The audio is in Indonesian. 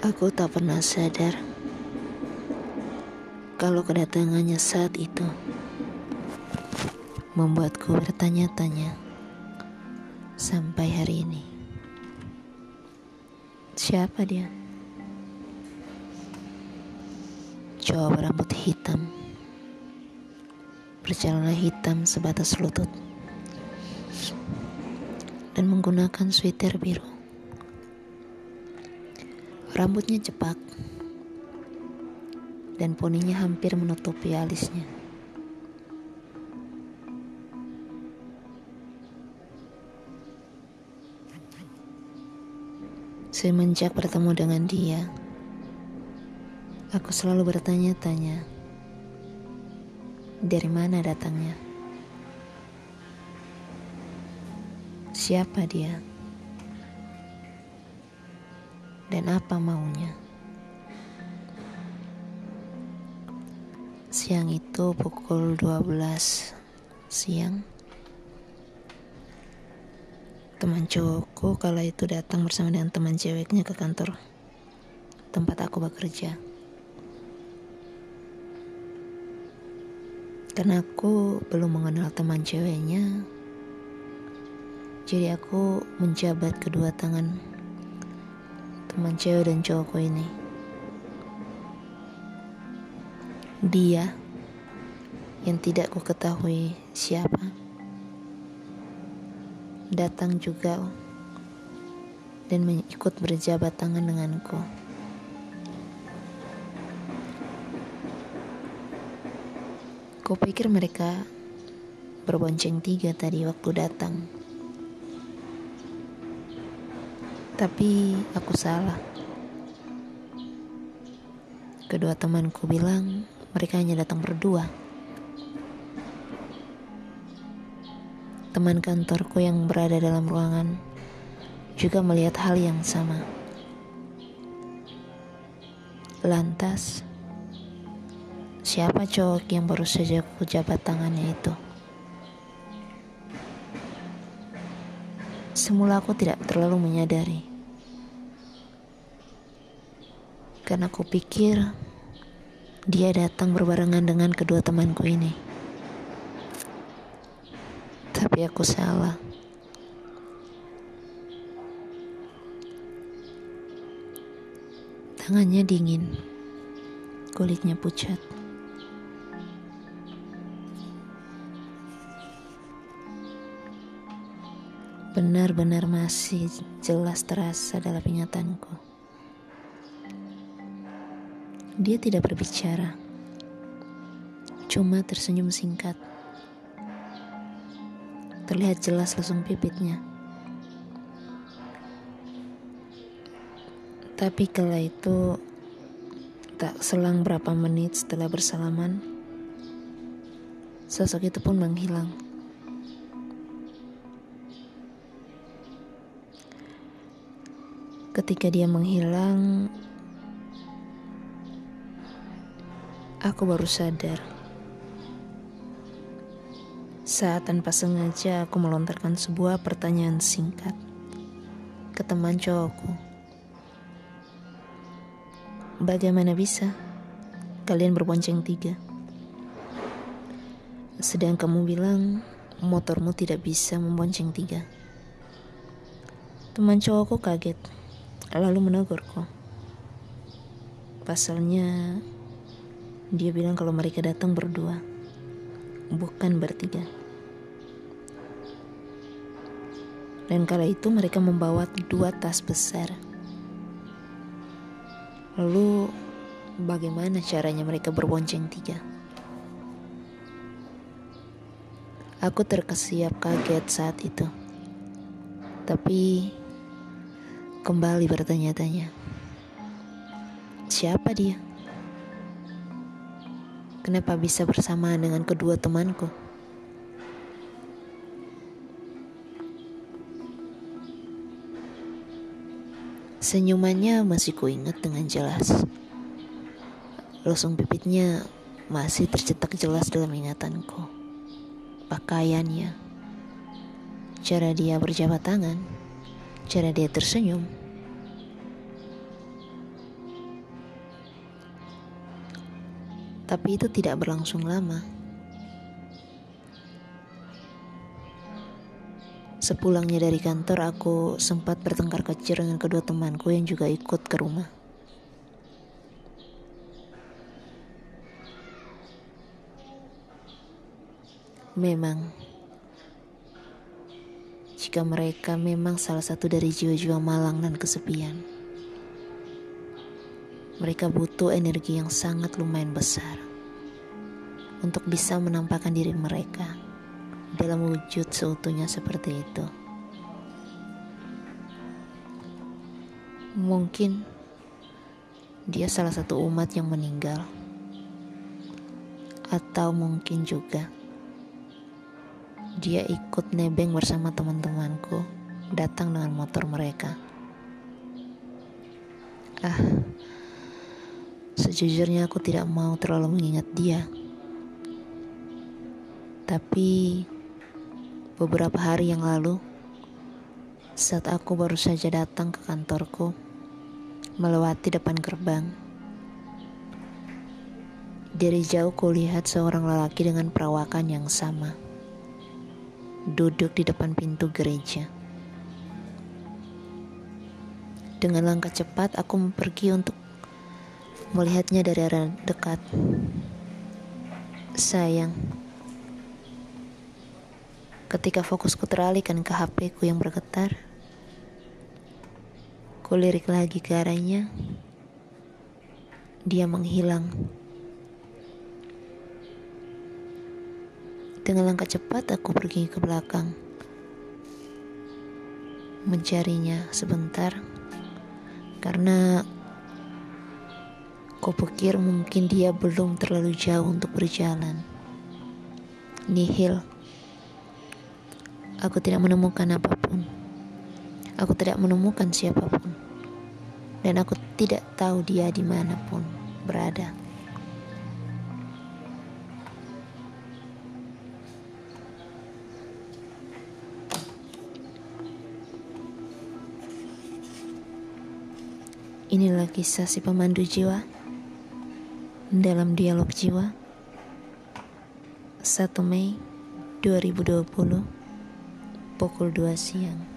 Aku tak pernah sadar kalau kedatangannya saat itu membuatku bertanya-tanya sampai hari ini. Siapa dia? Cowok berambut hitam, bercelana hitam sebatas lutut, dan menggunakan sweater biru. Rambutnya cepak dan poninya hampir menutupi alisnya. Semenjak bertemu dengan dia, aku selalu bertanya-tanya, dari mana datangnya? Siapa dia? Dan apa maunya. Siang itu pukul 12 siang. Teman cowokku kala itu datang bersama dengan teman ceweknya ke kantor tempat aku bekerja. Karena aku belum mengenal teman ceweknya, jadi aku menjabat kedua tangan teman cewek dan cowokku ini. Dia yang tidak ku ketahui siapa datang juga dan ikut berjabat tangan denganku. Kupikir mereka berbonceng tiga tadi waktu datang. Tapi aku salah. Kedua temanku bilang mereka hanya datang berdua. Teman kantorku yang berada dalam ruangan juga melihat hal yang sama. Lantas, siapa cowok yang baru saja ku jabat tangannya itu? Semula aku tidak terlalu menyadari. Karena aku pikir dia datang berbarengan dengan kedua temanku ini. Tapi aku salah. Tangannya dingin, kulitnya pucat. Benar-benar masih jelas terasa dalam ingatanku. Dia tidak berbicara, cuma tersenyum singkat. Terlihat jelas langsung pipitnya. Tapi kala itu tak selang berapa menit setelah bersalaman, sosok itu pun menghilang. Ketika dia menghilang, aku baru sadar. Saat tanpa sengaja aku melontarkan sebuah pertanyaan singkat ke teman cowokku. Bagaimana bisa kalian berbonceng tiga? Sedang kamu bilang motormu tidak bisa membonceng tiga. Teman cowokku kaget, lalu menegurku. Pasalnya dia bilang kalau mereka datang berdua, bukan bertiga. Dan kala itu mereka membawa dua tas besar. Lalu bagaimana caranya mereka berbonceng tiga? Aku terkesiap kaget saat itu. Tapi kembali bertanya-tanya. Siapa dia? Kenapa bisa bersamaan dengan kedua temanku? Senyumannya masih kuingat dengan jelas. Losong bibitnya masih tercetak jelas dalam ingatanku. Pakaiannya, cara dia berjabat tangan, cara dia tersenyum. Tapi itu tidak berlangsung lama. Sepulangnya dari kantor, aku sempat bertengkar kecil dengan kedua temanku yang juga ikut ke rumah. Memang, jika mereka memang salah satu dari jiwa-jiwa malang dan kesepian, mereka butuh energi yang sangat lumayan besar untuk bisa menampakkan diri mereka dalam wujud seutuhnya seperti itu. Mungkin dia salah satu umat yang meninggal, atau mungkin juga dia ikut nebeng bersama teman-temanku datang dengan motor mereka. Ah, sejujurnya aku tidak mau terlalu mengingat dia. Tapi beberapa hari yang lalu, saat aku baru saja datang ke kantorku, melewati depan gerbang, dari jauh kulihat seorang lelaki dengan perawakan yang sama, duduk di depan pintu gereja. Dengan langkah cepat, aku pergi untuk melihatnya dari arah dekat. Sayang, Ketika fokusku teralihkan ke HP ku yang bergetar, ku lirik lagi ke arahnya. Dia menghilang. Dengan langkah cepat aku pergi ke belakang. Mencarinya sebentar. Karena Kau pikir mungkin dia belum terlalu jauh untuk berjalan. Nihil. Aku tidak menemukan apa pun. Aku tidak menemukan siapa pun. Dan aku tidak tahu dia di mana pun berada. Inilah kisah si pemandu jiwa dalam dialog jiwa 1 Mei 2020 pukul 2 siang.